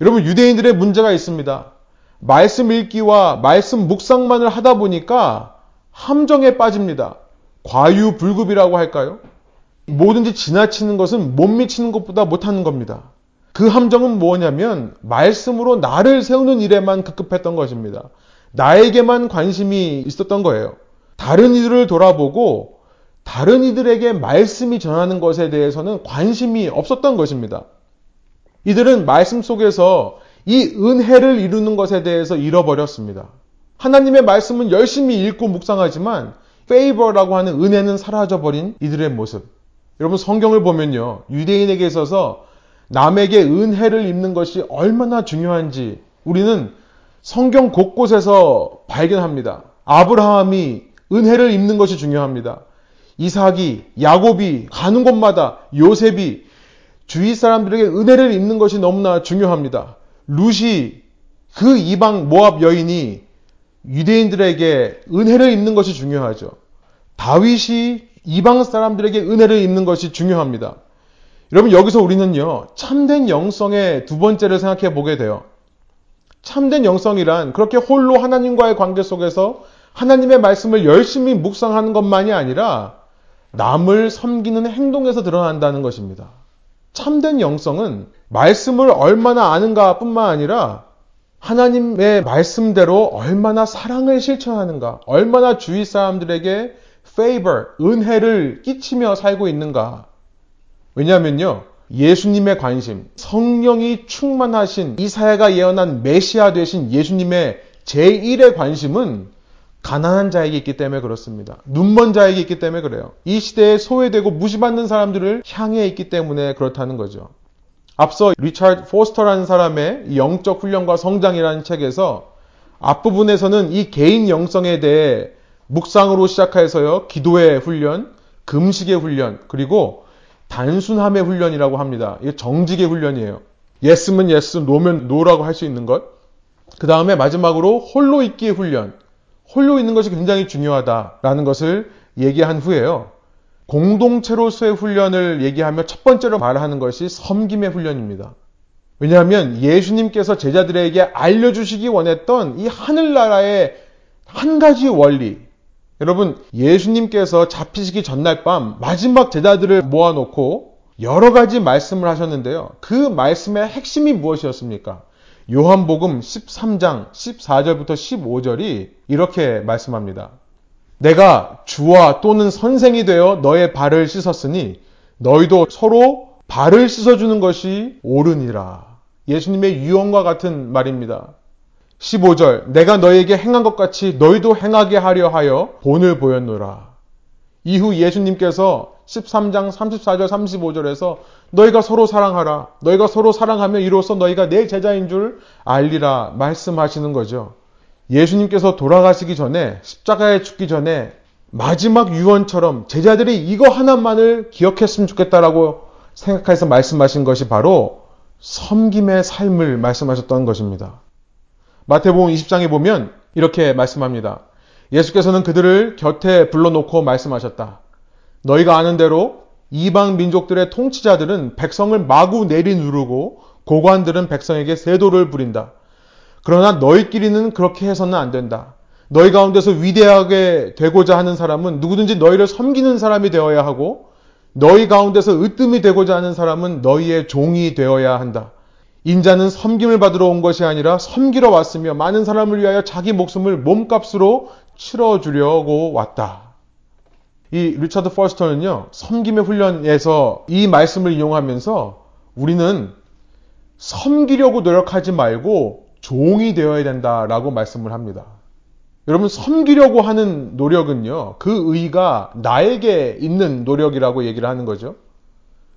여러분 유대인들의 문제가 있습니다. 말씀 읽기와 말씀 묵상만을 하다 보니까 함정에 빠집니다. 과유불급이라고 할까요? 뭐든지 지나치는 것은 못 미치는 것보다 못하는 겁니다. 그 함정은 뭐냐면 말씀으로 나를 세우는 일에만 급급했던 것입니다. 나에게만 관심이 있었던 거예요. 다른 이들을 돌아보고 다른 이들에게 말씀이 전하는 것에 대해서는 관심이 없었던 것입니다. 이들은 말씀 속에서 이 은혜를 이루는 것에 대해서 잃어버렸습니다. 하나님의 말씀은 열심히 읽고 묵상하지만 페이버라고 하는 은혜는 사라져버린 이들의 모습. 여러분 성경을 보면요. 유대인에게 있어서 남에게 은혜를 입는 것이 얼마나 중요한지 우리는 성경 곳곳에서 발견합니다. 아브라함이 은혜를 입는 것이 중요합니다. 이삭이, 야곱이 가는 곳마다 요셉이 주위 사람들에게 은혜를 입는 것이 너무나 중요합니다. 룻이 그 이방 모압 여인이 유대인들에게 은혜를 입는 것이 중요하죠. 다윗이 이방 사람들에게 은혜를 입는 것이 중요합니다. 여러분 여기서 우리는요 참된 영성의 두 번째를 생각해 보게 돼요. 참된 영성이란 그렇게 홀로 하나님과의 관계 속에서 하나님의 말씀을 열심히 묵상하는 것만이 아니라 남을 섬기는 행동에서 드러난다는 것입니다. 참된 영성은 말씀을 얼마나 아는가 뿐만 아니라 하나님의 말씀대로 얼마나 사랑을 실천하는가, 얼마나 주위 사람들에게 favor, 은혜를 끼치며 살고 있는가. 왜냐하면요, 예수님의 관심, 성령이 충만하신 이사야가 예언한 메시아 되신 예수님의 제1의 관심은 가난한 자에게 있기 때문에 그렇습니다. 눈먼 자에게 있기 때문에 그래요. 이 시대에 소외되고 무시받는 사람들을 향해 있기 때문에 그렇다는 거죠. 앞서 리차드 포스터라는 사람의 영적 훈련과 성장이라는 책에서 앞부분에서는 이 개인 영성에 대해 묵상으로 시작해서요, 기도의 훈련, 금식의 훈련, 그리고 단순함의 훈련이라고 합니다. 이게 정직의 훈련이에요. yes면 yes, no면 no라고 할 수 있는 것. 그 다음에 마지막으로 홀로 있기의 훈련. 홀로 있는 것이 굉장히 중요하다라는 것을 얘기한 후에요. 공동체로서의 훈련을 얘기하며 첫 번째로 말하는 것이 섬김의 훈련입니다. 왜냐하면 예수님께서 제자들에게 알려주시기 원했던 이 하늘나라의 한 가지 원리. 여러분, 예수님께서 잡히시기 전날 밤 마지막 제자들을 모아놓고 여러 가지 말씀을 하셨는데요. 그 말씀의 핵심이 무엇이었습니까? 요한복음 13장 14절부터 15절이 이렇게 말씀합니다. 내가 주와 또는 선생이 되어 너의 발을 씻었으니 너희도 서로 발을 씻어주는 것이 옳으니라. 예수님의 유언과 같은 말입니다. 15절 내가 너에게 행한 것 같이 너희도 행하게 하려 하여 본을 보였노라. 이후 예수님께서 13장 34절 35절에서 너희가 서로 사랑하라. 너희가 서로 사랑하면 이로써 너희가 내 제자인 줄 알리라 말씀하시는 거죠. 예수님께서 돌아가시기 전에 십자가에 죽기 전에 마지막 유언처럼 제자들이 이거 하나만을 기억했으면 좋겠다라고 생각해서 말씀하신 것이 바로 섬김의 삶을 말씀하셨던 것입니다. 마태복음 20장에 보면 이렇게 말씀합니다. 예수께서는 그들을 곁에 불러놓고 말씀하셨다. 너희가 아는 대로 이방 민족들의 통치자들은 백성을 마구 내리누르고 고관들은 백성에게 세도를 부린다. 그러나 너희끼리는 그렇게 해서는 안 된다. 너희 가운데서 위대하게 되고자 하는 사람은 누구든지 너희를 섬기는 사람이 되어야 하고 너희 가운데서 으뜸이 되고자 하는 사람은 너희의 종이 되어야 한다. 인자는 섬김을 받으러 온 것이 아니라 섬기러 왔으며 많은 사람을 위하여 자기 목숨을 몸값으로 치러주려고 왔다. 이 리처드 퍼스터는요, 섬김의 훈련에서 이 말씀을 이용하면서 우리는 섬기려고 노력하지 말고 종이 되어야 된다라고 말씀을 합니다. 여러분, 섬기려고 하는 노력은요, 그 의가 나에게 있는 노력이라고 얘기를 하는 거죠.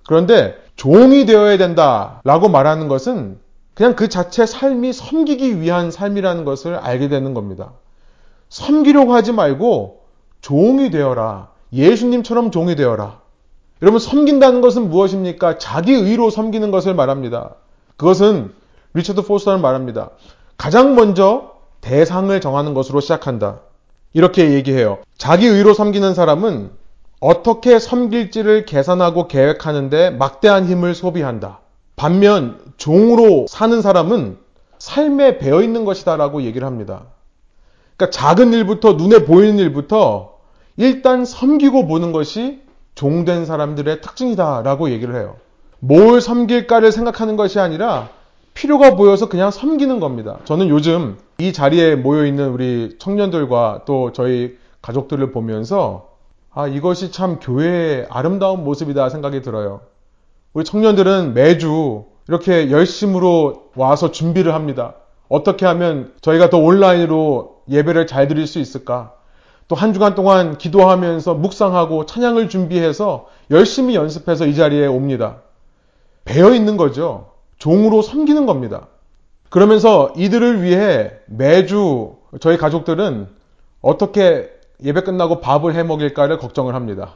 그런데 종이 되어야 된다 라고 말하는 것은 그냥 그 자체 삶이 섬기기 위한 삶이라는 것을 알게 되는 겁니다. 섬기려고 하지 말고 종이 되어라. 예수님처럼 종이 되어라. 여러분, 섬긴다는 것은 무엇입니까? 자기 의로 섬기는 것을 말합니다. 그것은 리처드 포스터는 말합니다. 가장 먼저 대상을 정하는 것으로 시작한다. 이렇게 얘기해요. 자기 의로 섬기는 사람은 어떻게 섬길지를 계산하고 계획하는데 막대한 힘을 소비한다. 반면 종으로 사는 사람은 삶에 배어 있는 것이다라고 얘기를 합니다. 그러니까 작은 일부터 눈에 보이는 일부터 일단 섬기고 보는 것이 종된 사람들의 특징이다라고 얘기를 해요. 뭘 섬길까를 생각하는 것이 아니라 필요가 보여서 그냥 섬기는 겁니다. 저는 요즘 이 자리에 모여 있는 우리 청년들과 또 저희 가족들을 보면서 아, 이것이 참 교회의 아름다운 모습이다 생각이 들어요. 우리 청년들은 매주 이렇게 열심으로 와서 준비를 합니다. 어떻게 하면 저희가 더 온라인으로 예배를 잘 드릴 수 있을까? 또 한 주간 동안 기도하면서 묵상하고 찬양을 준비해서 열심히 연습해서 이 자리에 옵니다. 배어 있는 거죠. 종으로 섬기는 겁니다. 그러면서 이들을 위해 매주 저희 가족들은 어떻게 예배 끝나고 밥을 해 먹일까를 걱정을 합니다.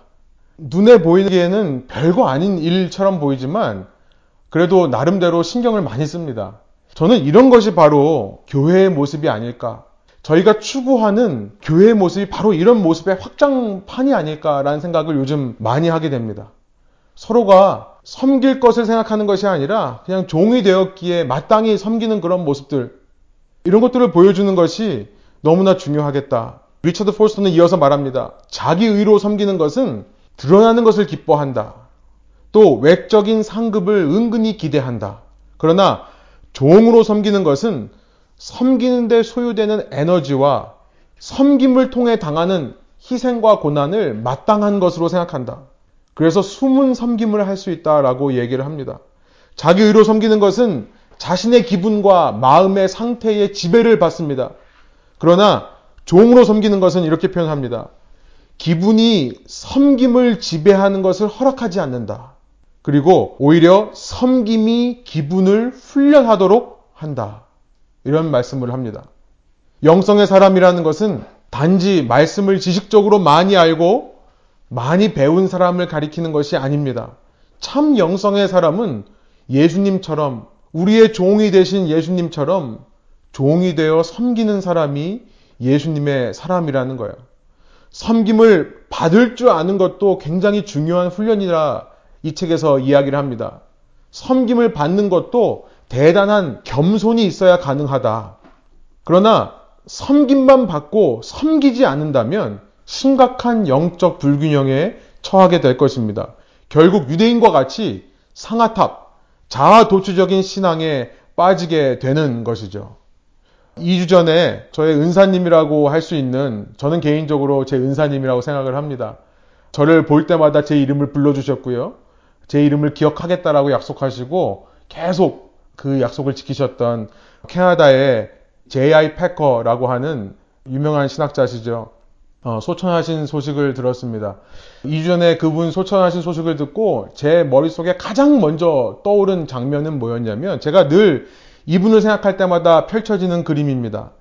눈에 보이기에는 별거 아닌 일처럼 보이지만 그래도 나름대로 신경을 많이 씁니다. 저는 이런 것이 바로 교회의 모습이 아닐까. 저희가 추구하는 교회의 모습이 바로 이런 모습의 확장판이 아닐까라는 생각을 요즘 많이 하게 됩니다. 서로가 섬길 것을 생각하는 것이 아니라 그냥 종이 되었기에 마땅히 섬기는 그런 모습들. 이런 것들을 보여주는 것이 너무나 중요하겠다. 리처드 폴스터는 이어서 말합니다. 자기 의로 섬기는 것은 드러나는 것을 기뻐한다. 또 외적인 상급을 은근히 기대한다. 그러나 종으로 섬기는 것은 섬기는데 소요되는 에너지와 섬김을 통해 당하는 희생과 고난을 마땅한 것으로 생각한다. 그래서 숨은 섬김을 할 수 있다라고 얘기를 합니다. 자기 의로 섬기는 것은 자신의 기분과 마음의 상태의 지배를 받습니다. 그러나 종으로 섬기는 것은 이렇게 표현합니다. 기분이 섬김을 지배하는 것을 허락하지 않는다. 그리고 오히려 섬김이 기분을 훈련하도록 한다. 이런 말씀을 합니다. 영성의 사람이라는 것은 단지 말씀을 지식적으로 많이 알고 많이 배운 사람을 가리키는 것이 아닙니다. 참 영성의 사람은 예수님처럼 우리의 종이 되신 예수님처럼 종이 되어 섬기는 사람이 예수님의 사람이라는 거예요. 섬김을 받을 줄 아는 것도 굉장히 중요한 훈련이라 이 책에서 이야기를 합니다. 섬김을 받는 것도 대단한 겸손이 있어야 가능하다. 그러나 섬김만 받고 섬기지 않는다면 심각한 영적 불균형에 처하게 될 것입니다. 결국 유대인과 같이 상아탑, 자아도취적인 신앙에 빠지게 되는 것이죠. 2주 전에 저의 은사님이라고 할 수 있는 저는 개인적으로 제 은사님이라고 생각을 합니다. 저를 볼 때마다 제 이름을 불러주셨고요. 제 이름을 기억하겠다라고 약속하시고 계속 그 약속을 지키셨던 캐나다의 J.I. 패커라고 하는 유명한 신학자시죠. 어, 소천하신 소식을 들었습니다. 2주 전에 그분 소천하신 소식을 듣고 제 머릿속에 가장 먼저 떠오른 장면은 뭐였냐면 제가 늘 이분을 생각할 때마다 펼쳐지는 그림입니다.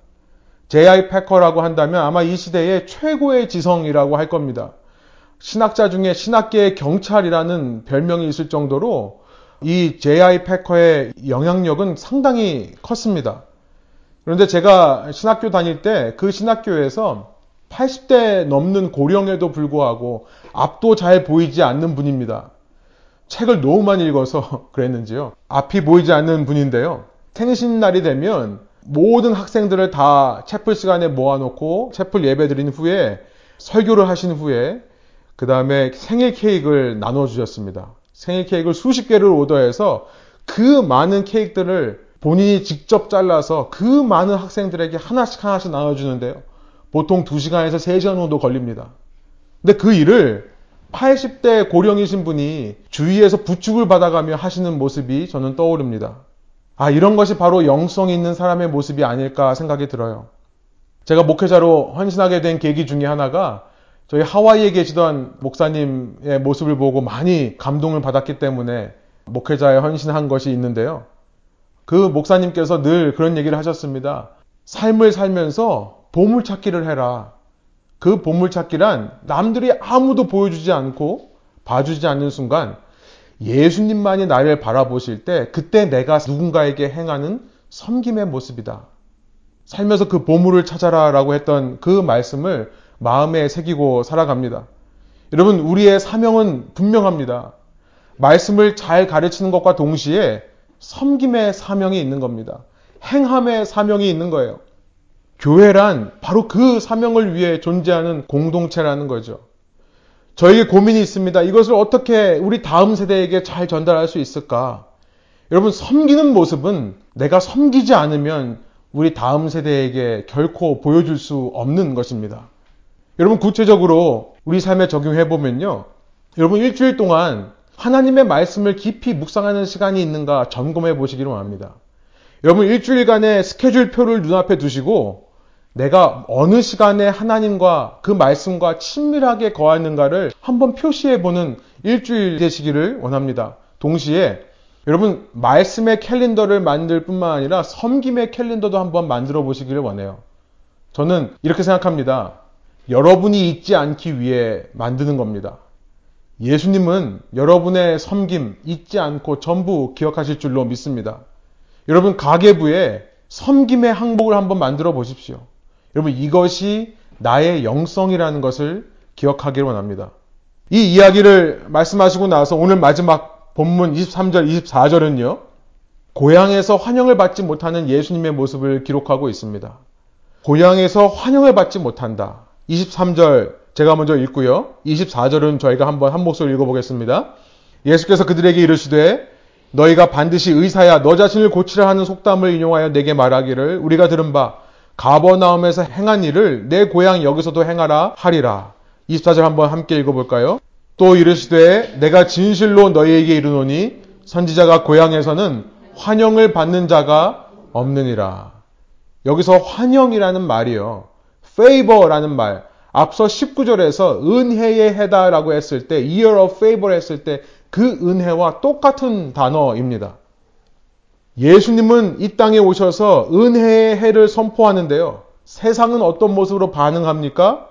J.I. 패커라고 한다면 아마 이 시대의 최고의 지성이라고 할 겁니다. 신학자 중에 신학계의 경찰이라는 별명이 있을 정도로 이 J.I. 패커의 영향력은 상당히 컸습니다. 그런데 제가 신학교 다닐 때 그 신학교에서 80대 넘는 고령에도 불구하고 앞도 잘 보이지 않는 분입니다. 책을 너무 많이 읽어서 그랬는지요. 앞이 보이지 않는 분인데요. 생신 날이 되면 모든 학생들을 다 채플 시간에 모아놓고 채플 예배 드린 후에 설교를 하신 후에 그 다음에 생일 케이크를 나눠주셨습니다. 생일 케이크를 수십 개를 오더해서 그 많은 케이크들을 본인이 직접 잘라서 그 많은 학생들에게 하나씩 하나씩 나눠주는데요. 보통 2시간에서 3시간 정도 걸립니다. 근데 그 일을 80대 고령이신 분이 주위에서 부축을 받아가며 하시는 모습이 저는 떠오릅니다. 아, 이런 것이 바로 영성 있는 사람의 모습이 아닐까 생각이 들어요. 제가 목회자로 헌신하게 된 계기 중에 하나가 저희 하와이에 계시던 목사님의 모습을 보고 많이 감동을 받았기 때문에 목회자에 헌신한 것이 있는데요. 그 목사님께서 늘 그런 얘기를 하셨습니다. 삶을 살면서 보물찾기를 해라. 그 보물찾기란 남들이 아무도 보여주지 않고 봐주지 않는 순간 예수님만이 나를 바라보실 때 그때 내가 누군가에게 행하는 섬김의 모습이다. 살면서 그 보물을 찾아라 라고 했던 그 말씀을 마음에 새기고 살아갑니다. 여러분, 우리의 사명은 분명합니다. 말씀을 잘 가르치는 것과 동시에 섬김의 사명이 있는 겁니다. 행함의 사명이 있는 거예요. 교회란 바로 그 사명을 위해 존재하는 공동체라는 거죠. 저에게 고민이 있습니다. 이것을 어떻게 우리 다음 세대에게 잘 전달할 수 있을까? 여러분, 섬기는 모습은 내가 섬기지 않으면 우리 다음 세대에게 결코 보여줄 수 없는 것입니다. 여러분, 구체적으로 우리 삶에 적용해 보면요. 여러분, 일주일 동안 하나님의 말씀을 깊이 묵상하는 시간이 있는가 점검해 보시기를 원합니다. 여러분 일주일간의 스케줄표를 눈앞에 두시고 내가 어느 시간에 하나님과 그 말씀과 친밀하게 거하는가를 한번 표시해 보는 일주일 되시기를 원합니다. 동시에 여러분 말씀의 캘린더를 만들 뿐만 아니라 섬김의 캘린더도 한번 만들어 보시기를 원해요. 저는 이렇게 생각합니다. 여러분이 잊지 않기 위해 만드는 겁니다. 예수님은 여러분의 섬김 잊지 않고 전부 기억하실 줄로 믿습니다. 여러분 가계부에 섬김의 항목을 한번 만들어 보십시오. 여러분 이것이 나의 영성이라는 것을 기억하기를 원합니다. 이 이야기를 말씀하시고 나서 오늘 마지막 본문 23절, 24절은요. 고향에서 환영을 받지 못하는 예수님의 모습을 기록하고 있습니다. 고향에서 환영을 받지 못한다. 23절 제가 먼저 읽고요. 24절은 저희가 한번 한 목소리 읽어보겠습니다. 예수께서 그들에게 이르시되 너희가 반드시 의사야 너 자신을 고치라 하는 속담을 인용하여 내게 말하기를 우리가 들은 바 가버나움에서 행한 일을 내 고향 여기서도 행하라 하리라. 24절 한번 함께 읽어볼까요? 또 이르시되 내가 진실로 너희에게 이르노니 선지자가 고향에서는 환영을 받는 자가 없느니라. 여기서 환영이라는 말이요. favor라는 말. 앞서 19절에서 은혜의 해다라고 했을 때, year of favor 했을 때 그 은혜와 똑같은 단어입니다. 예수님은 이 땅에 오셔서 은혜의 해를 선포하는데요. 세상은 어떤 모습으로 반응합니까?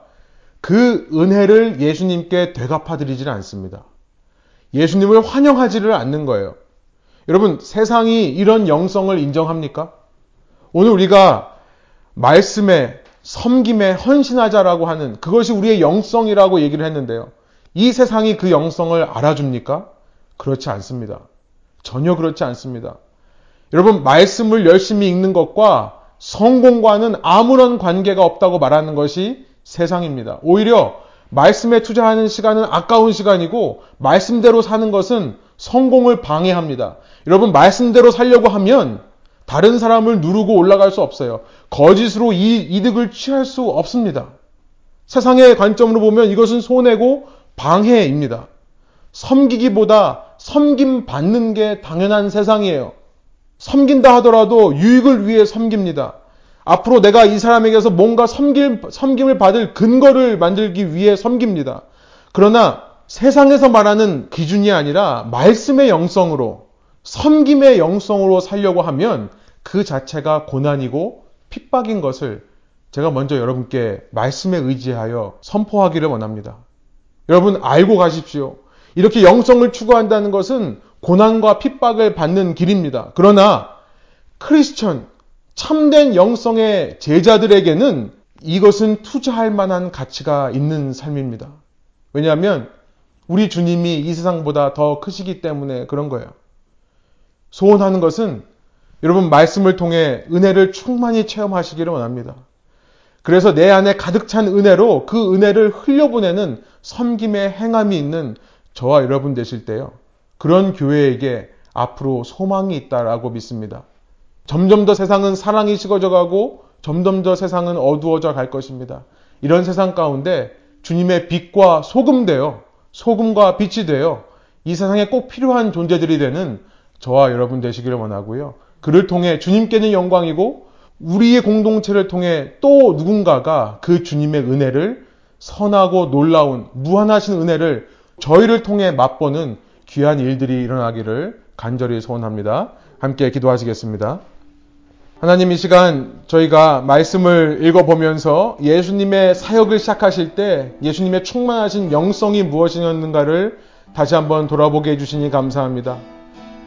그 은혜를 예수님께 되갚아드리지는 않습니다. 예수님을 환영하지를 않는 거예요. 여러분, 세상이 이런 영성을 인정합니까? 오늘 우리가 말씀에 섬김에 헌신하자라고 하는 그것이 우리의 영성이라고 얘기를 했는데요. 이 세상이 그 영성을 알아줍니까? 그렇지 않습니다. 전혀 그렇지 않습니다. 여러분, 말씀을 열심히 읽는 것과 성공과는 아무런 관계가 없다고 말하는 것이 세상입니다. 오히려 말씀에 투자하는 시간은 아까운 시간이고, 말씀대로 사는 것은 성공을 방해합니다. 여러분, 말씀대로 살려고 하면 다른 사람을 누르고 올라갈 수 없어요. 거짓으로 이 이득을 취할 수 없습니다. 세상의 관점으로 보면 이것은 손해고 방해입니다. 섬기기보다 섬김 받는 게 당연한 세상이에요. 섬긴다 하더라도 유익을 위해 섬깁니다. 앞으로 내가 이 사람에게서 뭔가 섬김, 섬김을 받을 근거를 만들기 위해 섬깁니다. 그러나 세상에서 말하는 기준이 아니라 말씀의 영성으로, 섬김의 영성으로 살려고 하면 그 자체가 고난이고 핍박인 것을 제가 먼저 여러분께 말씀에 의지하여 선포하기를 원합니다. 여러분 알고 가십시오. 이렇게 영성을 추구한다는 것은 고난과 핍박을 받는 길입니다. 그러나 크리스천, 참된 영성의 제자들에게는 이것은 투자할 만한 가치가 있는 삶입니다. 왜냐하면 우리 주님이 이 세상보다 더 크시기 때문에 그런 거예요. 소원하는 것은 여러분 말씀을 통해 은혜를 충만히 체험하시기를 원합니다. 그래서 내 안에 가득 찬 은혜로 그 은혜를 흘려보내는 섬김의 행함이 있는 저와 여러분 되실 때요. 그런 교회에게 앞으로 소망이 있다라고 믿습니다. 점점 더 세상은 사랑이 식어져 가고 점점 더 세상은 어두워져 갈 것입니다. 이런 세상 가운데 주님의 빛과 소금 되어 소금과 빛이 되어 이 세상에 꼭 필요한 존재들이 되는 저와 여러분 되시기를 원하고요. 그를 통해 주님께는 영광이고 우리의 공동체를 통해 또 누군가가 그 주님의 은혜를 선하고 놀라운 무한하신 은혜를 저희를 통해 맛보는 귀한 일들이 일어나기를 간절히 소원합니다. 함께 기도하시겠습니다. 하나님 이 시간 저희가 말씀을 읽어보면서 예수님의 사역을 시작하실 때 예수님의 충만하신 영성이 무엇이었는가를 다시 한번 돌아보게 해주시니 감사합니다.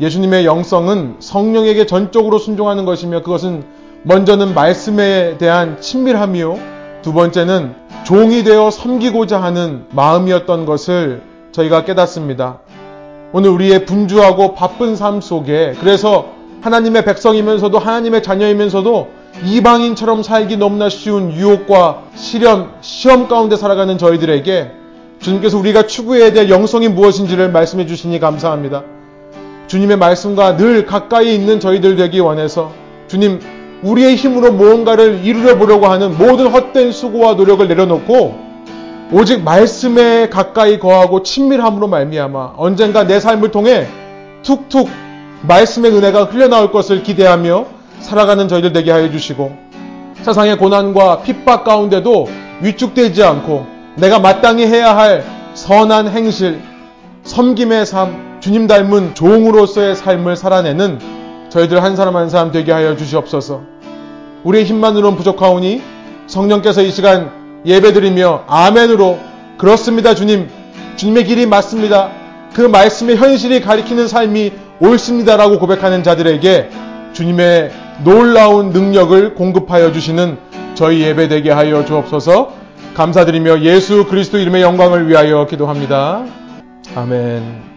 예수님의 영성은 성령에게 전적으로 순종하는 것이며 그것은 먼저는 말씀에 대한 친밀함이요. 두 번째는 종이 되어 섬기고자 하는 마음이었던 것을 저희가 깨닫습니다. 오늘 우리의 분주하고 바쁜 삶 속에 그래서 하나님의 백성이면서도 하나님의 자녀이면서도 이방인처럼 살기 너무나 쉬운 유혹과 시련, 시험 가운데 살아가는 저희들에게 주님께서 우리가 추구해야 될 영성이 무엇인지를 말씀해 주시니 감사합니다. 주님의 말씀과 늘 가까이 있는 저희들 되기 원해서 주님, 우리의 힘으로 무언가를 이루려 보려고 하는 모든 헛된 수고와 노력을 내려놓고 오직 말씀에 가까이 거하고 친밀함으로 말미암아 언젠가 내 삶을 통해 툭툭 말씀의 은혜가 흘러나올 것을 기대하며 살아가는 저희들 되게 하여 주시고 세상의 고난과 핍박 가운데도 위축되지 않고 내가 마땅히 해야 할 선한 행실, 섬김의 삶, 주님 닮은 종으로서의 삶을 살아내는 저희들 한 사람 한 사람 되게 하여 주시옵소서. 우리의 힘만으로는 부족하오니 성령께서 이 시간 예배드리며 아멘으로 그렇습니다 주님 주님의 길이 맞습니다 그 말씀의 현실이 가리키는 삶이 옳습니다라고 고백하는 자들에게 주님의 놀라운 능력을 공급하여 주시는 저희 예배되게 하여 주옵소서 감사드리며 예수 그리스도 이름의 영광을 위하여 기도합니다. 아멘.